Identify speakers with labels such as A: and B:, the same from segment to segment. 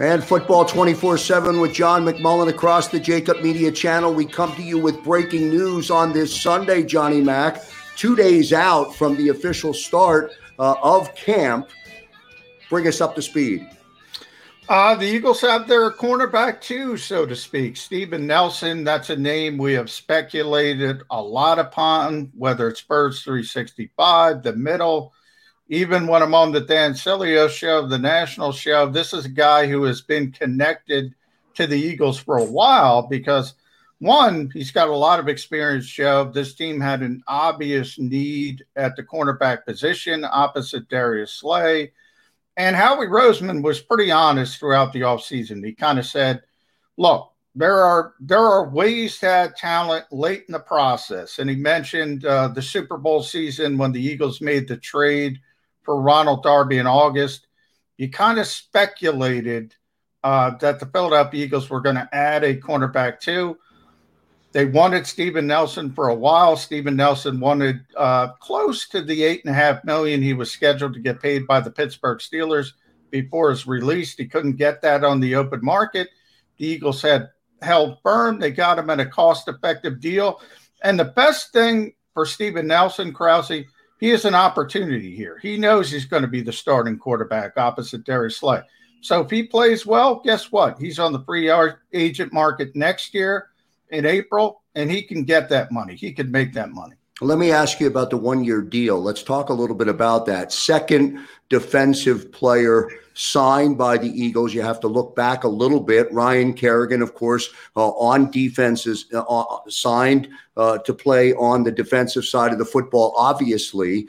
A: And football 24 7 with John McMullen across the Jakib Media channel. We come to you with breaking news on this Sunday, Johnny Mack, two days out from the official start uh, of camp. Bring us up to speed.
B: Uh, the Eagles have their cornerback too, so to speak. Steven Nelson, that's a name we have speculated a lot upon, whether it's Birds 365, the middle even when I'm on the Dan Sileo show, the national show, this is a guy who has been connected to the Eagles for a while because one, he's got a lot of experience, Joe. This team had an obvious need at the cornerback position opposite Darius Slay. And Howie Roseman was pretty honest throughout the offseason. He kind of said, look, there are there are ways to add talent late in the process. And he mentioned uh, the Super Bowl season when the Eagles made the trade – for Ronald Darby in August, you kind of speculated uh, that the Philadelphia Eagles were going to add a cornerback too. They wanted Steven Nelson for a while. Steven Nelson wanted uh, close to the eight and a half million he was scheduled to get paid by the Pittsburgh Steelers before his release. He couldn't get that on the open market. The Eagles had held firm. They got him at a cost-effective deal. And the best thing for Steven Nelson, Krause, he has an opportunity here. He knows he's going to be the starting quarterback opposite Darius Slay. So if he plays well, guess what? He's on the free agent market next year in April, and he can get that money. He can make that money.
A: Let me ask you about the one year deal. Let's talk a little bit about that. Second defensive player signed by the Eagles. You have to look back a little bit. Ryan Kerrigan, of course, uh, on defenses, uh, uh, signed uh, to play on the defensive side of the football, obviously.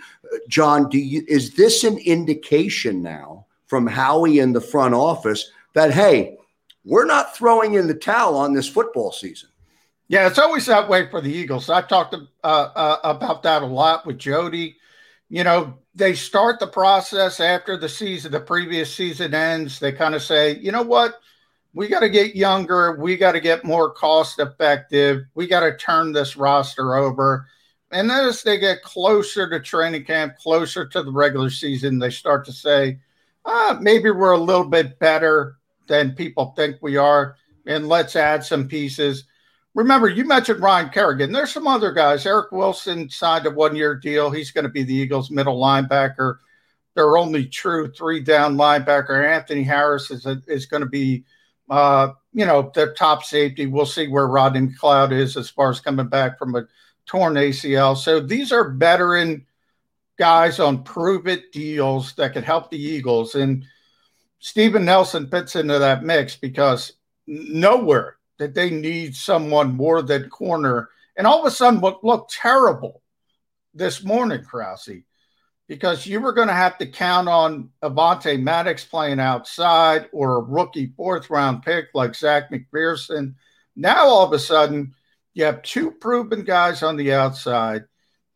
A: John, do you, is this an indication now from Howie in the front office that, hey, we're not throwing in the towel on this football season?
B: Yeah, it's always that way for the Eagles. I've talked uh, uh, about that a lot with Jody. You know, they start the process after the season, the previous season ends. They kind of say, you know what? We got to get younger. We got to get more cost effective. We got to turn this roster over. And then as they get closer to training camp, closer to the regular season, they start to say, ah, maybe we're a little bit better than people think we are. And let's add some pieces remember you mentioned Ryan Kerrigan. There's some other guys. Eric Wilson signed a one-year deal. He's going to be the Eagles' middle linebacker. Their only true three-down linebacker, Anthony Harris, is a, is going to be, uh, you know, the top safety. We'll see where Rodney McLeod is as far as coming back from a torn ACL. So these are veteran guys on prove-it deals that could help the Eagles. And Steven Nelson fits into that mix because nowhere that they need someone more than corner. And all of a sudden, what looked terrible this morning, Krause, because you were going to have to count on Avonte Maddox playing outside or a rookie fourth round pick like Zech McPhearson. Now, all of a sudden, you have two proven guys on the outside.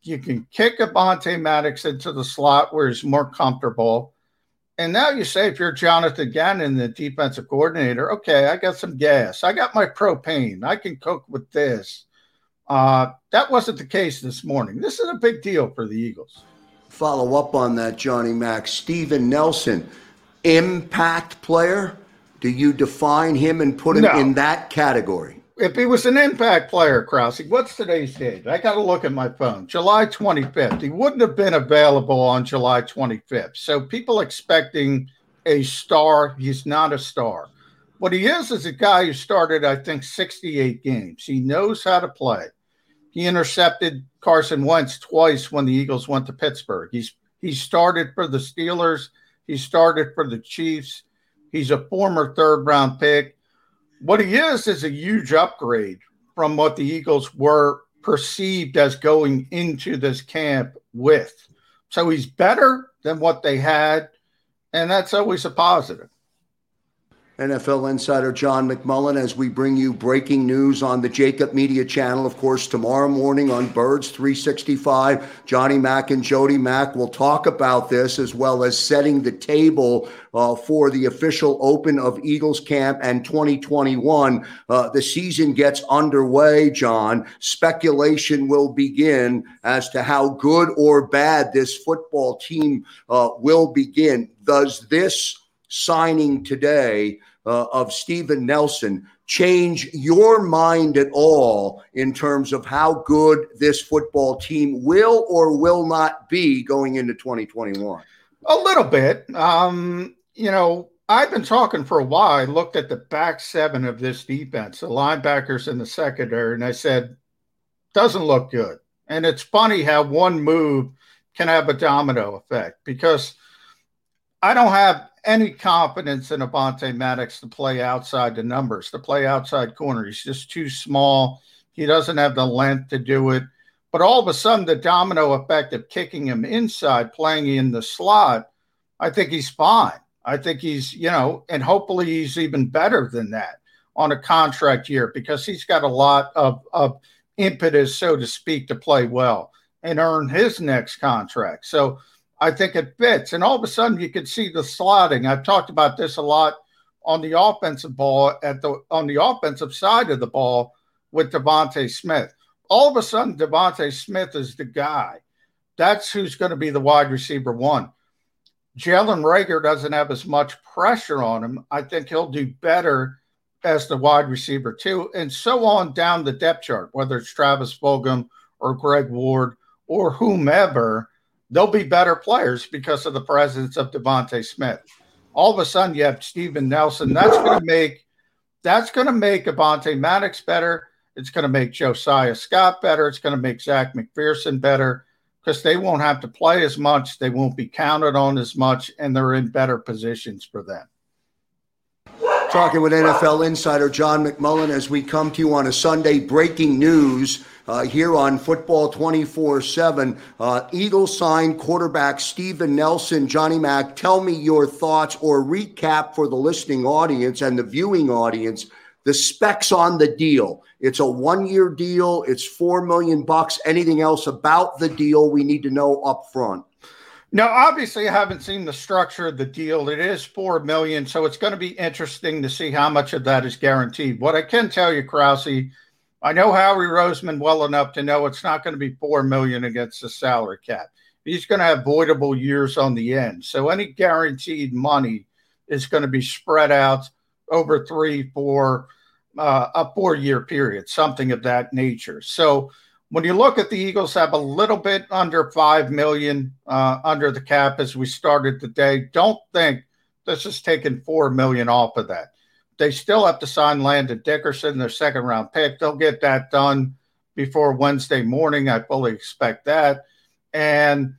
B: You can kick Avonte Maddox into the slot where he's more comfortable. And now you say, if you're Jonathan Gannon, the defensive coordinator, okay, I got some gas. I got my propane. I can cook with this. Uh, that wasn't the case this morning. This is a big deal for the Eagles.
A: Follow up on that, Johnny Mack. Steven Nelson, impact player. Do you define him and put him no. in that category?
B: If he was an impact player, Krause, what's today's date? I got to look at my phone. July 25th. He wouldn't have been available on July 25th. So people expecting a star, he's not a star. What he is is a guy who started, I think, 68 games. He knows how to play. He intercepted Carson Wentz twice when the Eagles went to Pittsburgh. He's he started for the Steelers. He started for the Chiefs. He's a former third round pick. What he is is a huge upgrade from what the Eagles were perceived as going into this camp with. So he's better than what they had, and that's always a positive.
A: NFL insider John McMullen as we bring you breaking news on the Jakib Media channel. Of course, tomorrow morning on Birds 365, Johnny Mack and Jody Mack will talk about this as well as setting the table uh, for the official open of Eagles camp and 2021. Uh, the season gets underway, John. Speculation will begin as to how good or bad this football team uh, will begin. Does this signing today uh, of Steven Nelson change your mind at all in terms of how good this football team will or will not be going into 2021?
B: A little bit. Um, you know, I've been talking for a while. I looked at the back seven of this defense, the linebackers in the secondary, and I said, doesn't look good. And it's funny how one move can have a domino effect because I don't have any confidence in Avonte Maddox to play outside the numbers, to play outside corner. He's just too small. He doesn't have the length to do it. But all of a sudden, the domino effect of kicking him inside, playing in the slot, I think he's fine. I think he's, you know, and hopefully he's even better than that on a contract year because he's got a lot of, of impetus, so to speak, to play well and earn his next contract. So I think it fits. And all of a sudden, you can see the slotting. I've talked about this a lot on the offensive ball at the on the offensive side of the ball with DeVonta Smith. All of a sudden, DeVonta Smith is the guy. That's who's going to be the wide receiver one. Jalen Reagor doesn't have as much pressure on him. I think he'll do better as the wide receiver two, and so on down the depth chart, whether it's Travis Fulgham or Greg Ward or whomever they'll be better players because of the presence of DeVonta Smith. All of a sudden, you have Steven Nelson. That's going to make that's going to make Avonte Maddox better. It's going to make Josiah Scott better. It's going to make Zech McPhearson better because they won't have to play as much. They won't be counted on as much, and they're in better positions for them.
A: Talking with NFL insider John McMullen as we come to you on a Sunday breaking news uh, here on Football 24 uh, 7. Eagles signed quarterback Steven Nelson. Johnny Mack, tell me your thoughts or recap for the listening audience and the viewing audience the specs on the deal. It's a one year deal, it's 4 million bucks. Anything else about the deal we need to know up front?
B: Now, obviously, I haven't seen the structure of the deal. It is four million, so it's going to be interesting to see how much of that is guaranteed. What I can tell you, Krause, I know Howie Roseman well enough to know it's not going to be four million against the salary cap. He's going to have voidable years on the end, so any guaranteed money is going to be spread out over three, four, uh, a four-year period, something of that nature. So when you look at the Eagles have a little bit under five million uh, under the cap as we started the day. Don't think this is taking four million off of that. They still have to sign Landon Dickerson, their second round pick. They'll get that done before Wednesday morning. I fully expect that. And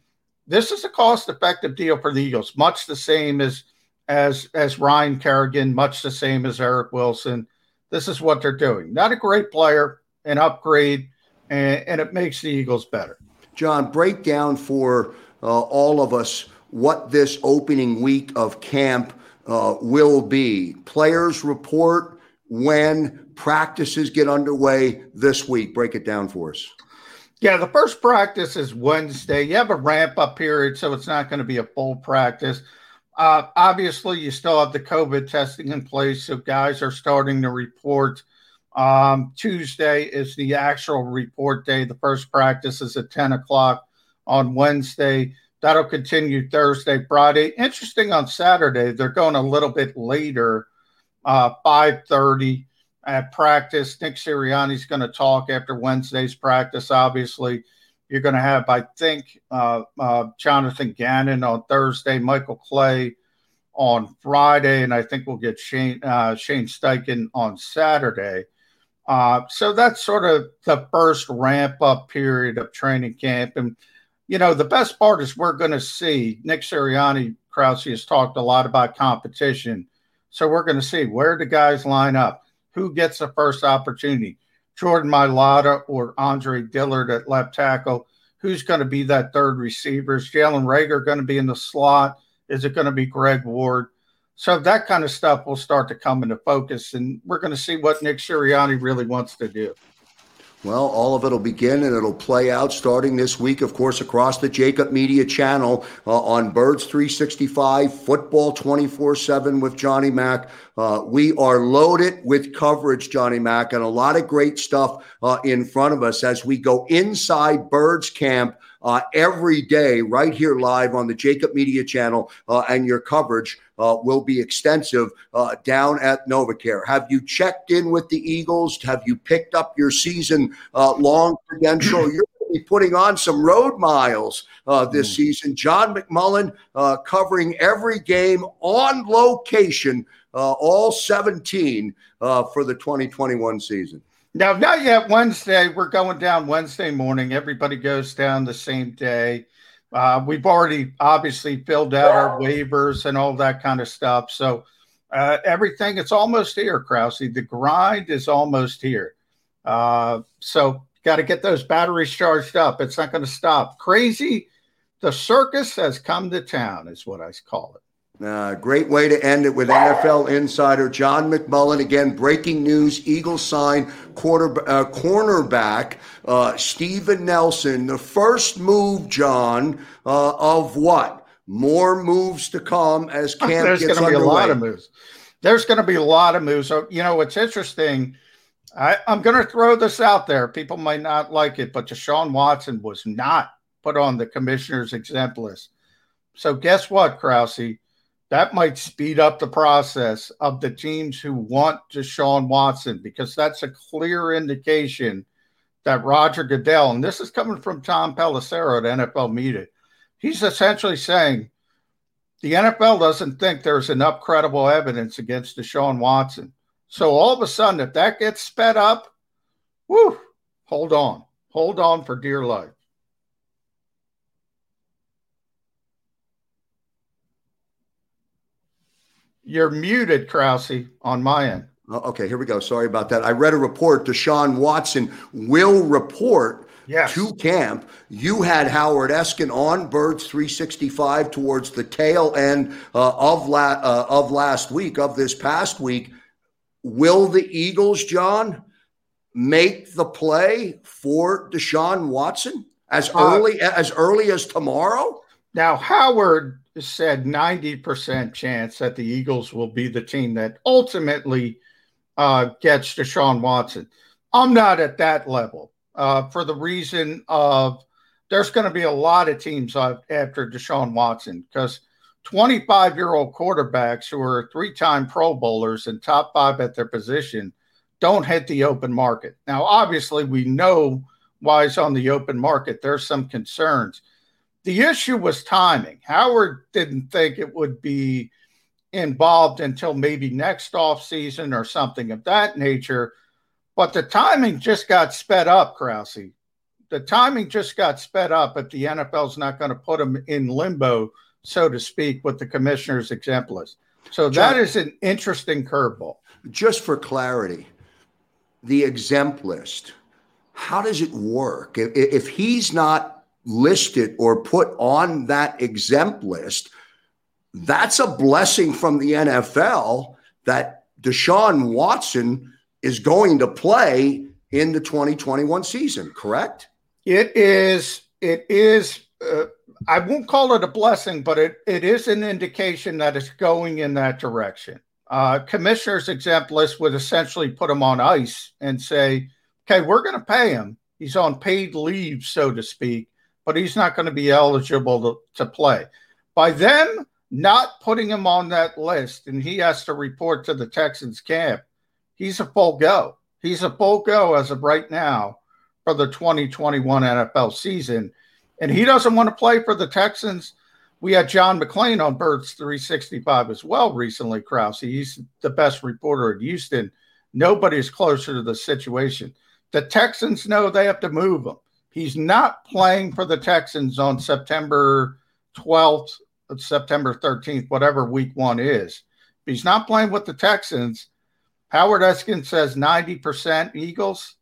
B: this is a cost effective deal for the Eagles, much the same as as as Ryan Kerrigan, much the same as Eric Wilson. This is what they're doing. Not a great player, an upgrade and, and it makes the Eagles better.
A: John, break down for uh, all of us what this opening week of camp uh, will be. Players report when practices get underway this week. Break it down for us.
B: Yeah, the first practice is Wednesday. You have a ramp up period, so it's not going to be a full practice. Uh, obviously, you still have the COVID testing in place, so guys are starting to report um, Tuesday is the actual report day. The first practice is at 10 o'clock on Wednesday. That'll continue Thursday, Friday. Interesting on Saturday, they're going a little bit later, uh, 5:30. at practice. Nick Sirianni's going to talk after Wednesday's practice, obviously. You're going to have, I think, uh, uh, Jonathan Gannon on Thursday, Michael Clay on Friday, and I think we'll get Shane uh, Shane Steichen on Saturday. Uh, so that's sort of the first ramp up period of training camp. And, you know, the best part is we're going to see Nick Sirianni, Krause has talked a lot about competition. So we're going to see where the guys line up, who gets the first opportunity. Jordan Mailata or Andre Dillard at left tackle. Who's going to be that third receiver? Is Jalen Reagor going to be in the slot? Is it going to be Greg Ward? So that kind of stuff will start to come into focus, and we're going to see what Nick Sirianni really wants to do.
A: Well, all of it will begin and it'll play out starting this week, of course, across the Jakib Media channel uh, on Birds 365, Football 24 7 with Johnny Mack. Uh, we are loaded with coverage, Johnny Mack, and a lot of great stuff uh, in front of us as we go inside Birds Camp uh, every day, right here live on the Jakib Media channel, uh, and your coverage uh, will be extensive uh, down at NovaCare. Have you checked in with the Eagles? Have you picked up your season uh, long credential? You're going to be putting on some road miles uh, this mm. season. John McMullen uh, covering every game on location, uh, all 17 for the 2021 season.
B: Now, not yet Wednesday. We're going down Wednesday morning. Everybody goes down the same day. Uh, we've already obviously filled out our waivers and all that kind of stuff. So uh, everything it's almost here, Krause. The grind is almost here. Uh, so got to get those batteries charged up. It's not going to stop. Crazy. The circus has come to town, is what I call it.
A: Uh, great way to end it with NFL insider John McMullen. Again, breaking news: Eagles sign quarter uh, cornerback uh, Steven Nelson. The first move, John, uh, of what? More moves to come as camp
B: There's
A: gets
B: going
A: to
B: be a lot of moves. There's going to be a lot of moves. So you know what's interesting. I, I'm going to throw this out there. People might not like it, but Deshaun Watson was not put on the commissioner's exempt list. So guess what, Krause? That might speed up the process of the teams who want Deshaun Watson because that's a clear indication that Roger Goodell, and this is coming from Tom Pelissero at NFL Media, he's essentially saying the NFL doesn't think there's enough credible evidence against Deshaun Watson. So all of a sudden, if that gets sped up, whoo, hold on, hold on for dear life. You're muted, Krause, on my end.
A: Oh, okay, here we go. Sorry about that. I read a report. Deshaun Watson will report yes. to camp. You had Howard Eskin on Birds 365 towards the tail end uh, of la- uh, of last week of this past week. Will the Eagles, John, make the play for Deshaun Watson as uh, early as early as tomorrow?
B: Now Howard said 90% chance that the Eagles will be the team that ultimately uh, gets Deshaun Watson. I'm not at that level uh, for the reason of there's going to be a lot of teams after Deshaun Watson because 25 year old quarterbacks who are three time Pro Bowlers and top five at their position don't hit the open market. Now, obviously, we know why he's on the open market. There's some concerns the issue was timing. Howard didn't think it would be involved until maybe next off season or something of that nature. But the timing just got sped up, Krause. The timing just got sped up if the NFL's not going to put him in limbo, so to speak, with the commissioner's exempt list. So that is an interesting curveball.
A: Just for clarity, the exempt list, how does it work? If, if he's not listed or put on that exempt list, that's a blessing from the NFL that Deshaun Watson is going to play in the 2021 season, correct?
B: It is, it is, uh, I won't call it a blessing, but it, it is an indication that it's going in that direction. Uh, commissioner's exempt list would essentially put him on ice and say, okay, we're going to pay him. He's on paid leave, so to speak but he's not going to be eligible to, to play. By them not putting him on that list and he has to report to the Texans camp, he's a full go. He's a full go as of right now for the 2021 NFL season. And he doesn't want to play for the Texans. We had John McClain on Birds 365 as well recently, Krause. He's the best reporter in Houston. Nobody's closer to the situation. The Texans know they have to move him. He's not playing for the Texans on September 12th, September 13th, whatever week one is. But he's not playing with the Texans. Howard Eskin says 90% Eagles.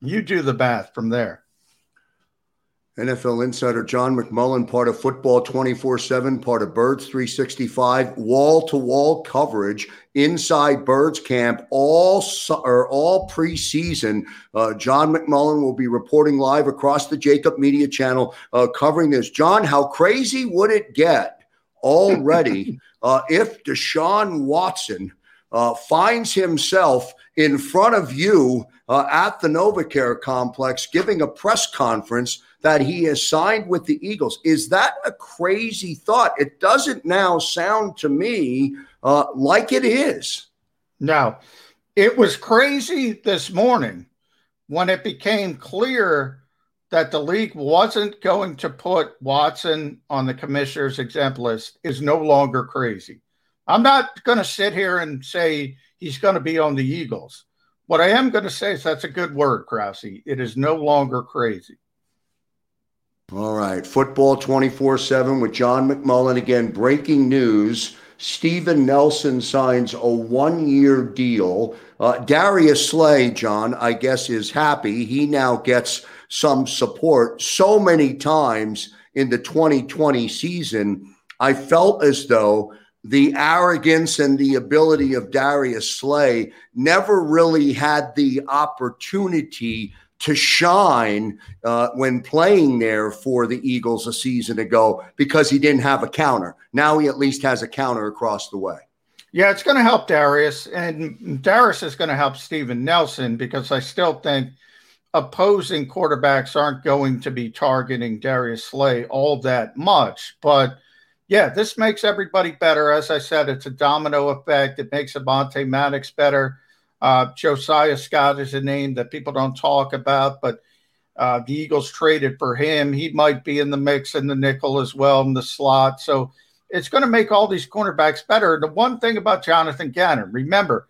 B: You do the math from there.
A: NFL insider John McMullen, part of Football 24 7, part of Birds 365, wall to wall coverage inside Birds Camp all or all preseason. Uh, John McMullen will be reporting live across the Jakib Media channel uh, covering this. John, how crazy would it get already uh, if Deshaun Watson uh, finds himself in front of you uh, at the NovaCare complex giving a press conference? That he has signed with the Eagles. Is that a crazy thought? It doesn't now sound to me uh, like it is.
B: No, it was crazy this morning when it became clear that the league wasn't going to put Watson on the commissioner's exempt list is no longer crazy. I'm not going to sit here and say he's going to be on the Eagles. What I am going to say is that's a good word, Krause. It is no longer crazy.
A: All right. Football 24 7 with John McMullen. Again, breaking news. Steven Nelson signs a one year deal. Uh, Darius Slay, John, I guess, is happy. He now gets some support. So many times in the 2020 season, I felt as though the arrogance and the ability of Darius Slay never really had the opportunity to shine uh, when playing there for the Eagles a season ago because he didn't have a counter. Now he at least has a counter across the way.
B: Yeah, it's going to help Darius, and Darius is going to help Steven Nelson because I still think opposing quarterbacks aren't going to be targeting Darius Slay all that much. But yeah, this makes everybody better. As I said, it's a domino effect. It makes Avonte Maddox better. Uh, Josiah Scott is a name that people don't talk about, but uh, the Eagles traded for him. He might be in the mix in the nickel as well in the slot. So it's going to make all these cornerbacks better. The one thing about Jonathan Gannon, remember,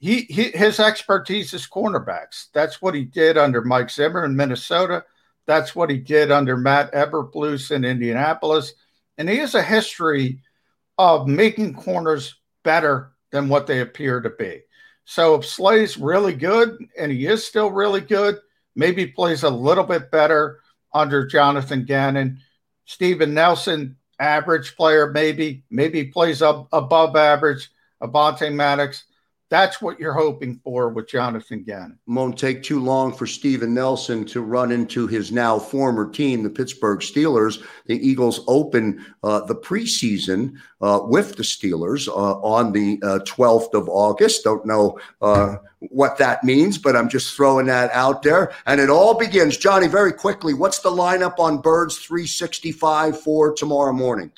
B: he, he his expertise is cornerbacks. That's what he did under Mike Zimmer in Minnesota. That's what he did under Matt Eberflus in Indianapolis. And he has a history of making corners better than what they appear to be. So if Slay's really good, and he is still really good, maybe plays a little bit better under Jonathan Gannon. Steven Nelson, average player, maybe, maybe plays up above average. Avonte Maddox, that's what you're hoping for with Jonathan Gannon.
A: Won't take too long for Steven Nelson to run into his now former team, the Pittsburgh Steelers. The Eagles open uh, the preseason uh, with the Steelers uh, on the 12th uh, of August. Don't know uh, what that means, but I'm just throwing that out there. And it all begins, Johnny, very quickly. What's the lineup on Birds 365 for tomorrow morning?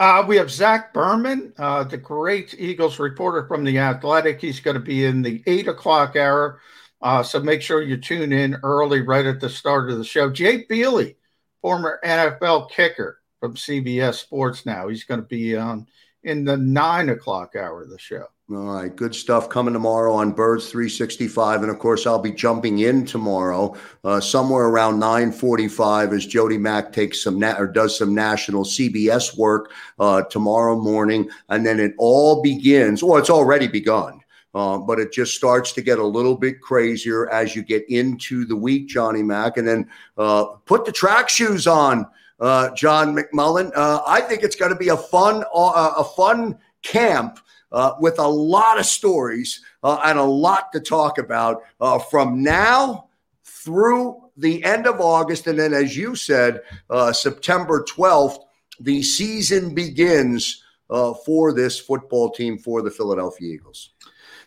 B: Uh, we have Zach Berman, uh, the great Eagles reporter from The Athletic. He's going to be in the eight o'clock hour. Uh, so make sure you tune in early, right at the start of the show. Jay Feely, former NFL kicker from CBS Sports now. He's going to be on in the nine o'clock hour of the show.
A: All right, good stuff coming tomorrow on Birds 365, and of course I'll be jumping in tomorrow uh, somewhere around 9:45 as Jody Mack takes some na- or does some national CBS work uh, tomorrow morning, and then it all begins. Well, it's already begun. Uh, but it just starts to get a little bit crazier as you get into the week, Johnny Mack, and then uh, put the track shoes on, uh, John McMullen. Uh, I think it's going to be a fun, a fun camp uh, with a lot of stories uh, and a lot to talk about uh, from now through the end of August. And then, as you said, uh, September 12th, the season begins uh, for this football team for the Philadelphia Eagles.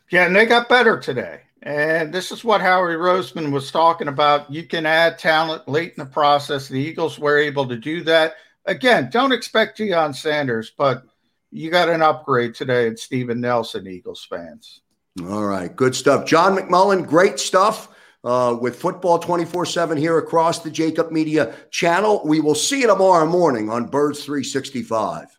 B: Yeah, and they got better today. And this is what Howie Roseman was talking about. You can add talent late in the process. The Eagles were able to do that. Again, don't expect Deion Sanders, but you got an upgrade today at Steven Nelson, Eagles fans.
A: All right, good stuff. John McMullen, great stuff uh, with football 24 7 here across the Jakib Media channel. We will see you tomorrow morning on Birds 365.